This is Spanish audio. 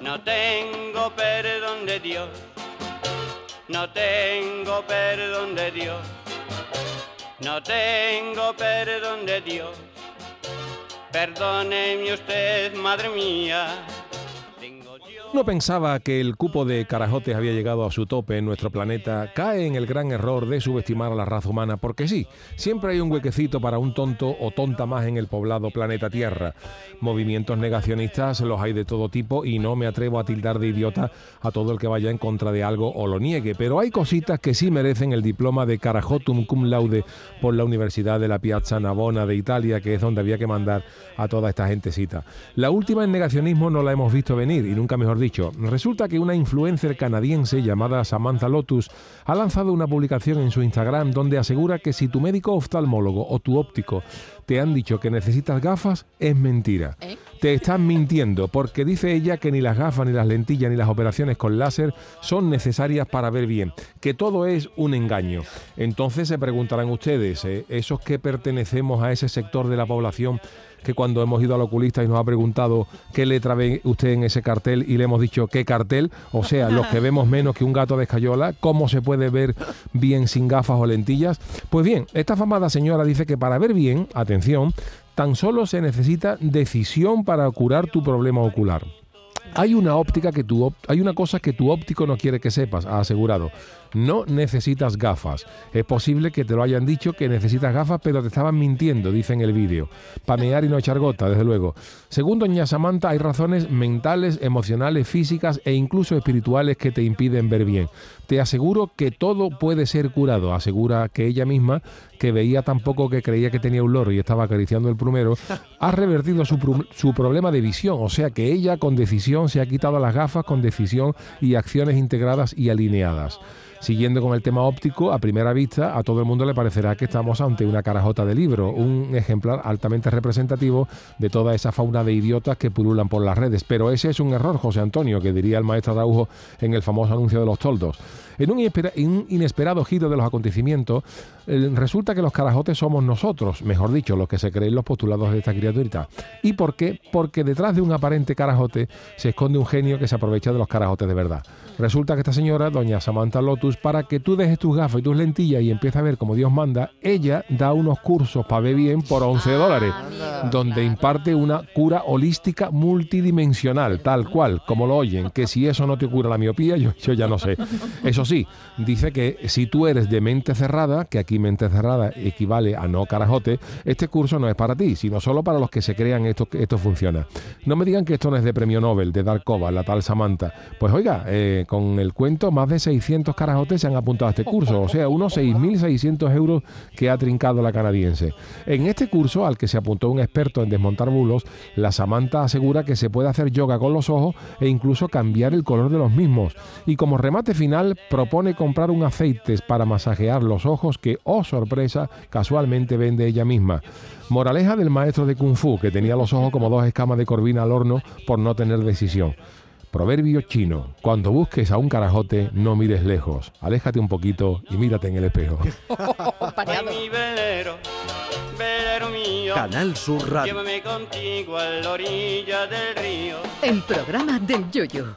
No tengo perdón de Dios, no tengo perdón de Dios, no tengo perdón de Dios. Perdóneme usted, madre mía. No pensaba que el cupo de carajotes había llegado a su tope en nuestro planeta. Cae en el gran error de subestimar a la raza humana, porque sí, siempre hay un huequecito para un tonto o tonta más en el poblado planeta Tierra. Movimientos negacionistas los hay de todo tipo y no me atrevo a tildar de idiota a todo el que vaya en contra de algo o lo niegue, pero hay cositas que sí merecen el diploma de carajotum cum laude por la Universidad de la Piazza Navona de Italia, que es donde había que mandar a toda esta gentecita. La última en negacionismo no la hemos visto venir y nunca mejor dicho. Resulta que una influencer canadiense llamada Samantha Lotus ha lanzado una publicación en su Instagram donde asegura que si tu médico oftalmólogo o tu óptico te han dicho que necesitas gafas, es mentira. ¿Eh? Te están mintiendo porque dice ella que ni las gafas, ni las lentillas, ni las operaciones con láser son necesarias para ver bien, que todo es un engaño. Entonces se preguntarán ustedes, ¿eh? esos que pertenecemos a ese sector de la población que cuando hemos ido al oculista y nos ha preguntado qué letra ve usted en ese cartel y le hemos dicho qué cartel, o sea, los que vemos menos que un gato de escayola, cómo se puede ver bien sin gafas o lentillas. Pues bien, esta famada señora dice que para ver bien, atención, tan solo se necesita decisión para curar tu problema ocular. Hay una óptica que tu hay una cosa que tu óptico no quiere que sepas, ha asegurado. No necesitas gafas. Es posible que te lo hayan dicho que necesitas gafas, pero te estaban mintiendo, dice en el vídeo. Pamear y no echar gota, desde luego. Según doña Samantha, hay razones mentales, emocionales, físicas e incluso espirituales que te impiden ver bien. Te aseguro que todo puede ser curado, asegura que ella misma, que veía tan poco que creía que tenía un loro y estaba acariciando el plumero, ha revertido su, su problema de visión. O sea que ella con decisión se ha quitado las gafas con decisión y acciones integradas y alineadas. Siguiendo con el tema óptico, a primera vista a todo el mundo le parecerá que estamos ante una carajota de libro, un ejemplar altamente representativo de toda esa fauna de idiotas que pululan por las redes. Pero ese es un error, José Antonio, que diría el maestro Araujo en el famoso anuncio de los toldos. En un, inesperado giro de los acontecimientos, eh, resulta que los carajotes somos nosotros, mejor dicho, los que se creen los postulados de esta criaturita. ¿Y por qué? Porque detrás de un aparente carajote se esconde un genio que se aprovecha de los carajotes de verdad. Resulta que esta señora, doña Samantha Lotus, para que tú dejes tus gafas y tus lentillas y empieces a ver como Dios manda, ella da unos cursos para ver bien por 11 dólares, donde imparte una cura holística multidimensional, tal cual, como lo oyen, que si eso no te cura la miopía, yo, yo ya no sé. Eso sí, dice que si tú eres de mente cerrada, que aquí mente cerrada equivale a no carajote, este curso no es para ti, sino solo para los que se crean esto, que esto funciona. No me digan que esto no es de premio Nobel, de Darkova, la tal Samantha. Pues oiga, eh, con el cuento, más de 600 carajotes se han apuntado a este curso, o sea, unos 6.600 euros que ha trincado la canadiense. En este curso, al que se apuntó un experto en desmontar bulos, la Samantha asegura que se puede hacer yoga con los ojos e incluso cambiar el color de los mismos. Y como remate final, propone comprar un aceite para masajear los ojos que, oh sorpresa, casualmente vende ella misma. Moraleja del maestro de Kung Fu, que tenía los ojos como dos escamas de corvina al horno por no tener decisión. Proverbio chino, cuando busques a un carajote, no mires lejos, aléjate un poquito y mírate en el espejo. Ay, mi velero, velero mío, Canal Sur Radio. llévame contigo a la orilla del río. El programa del Yoyo.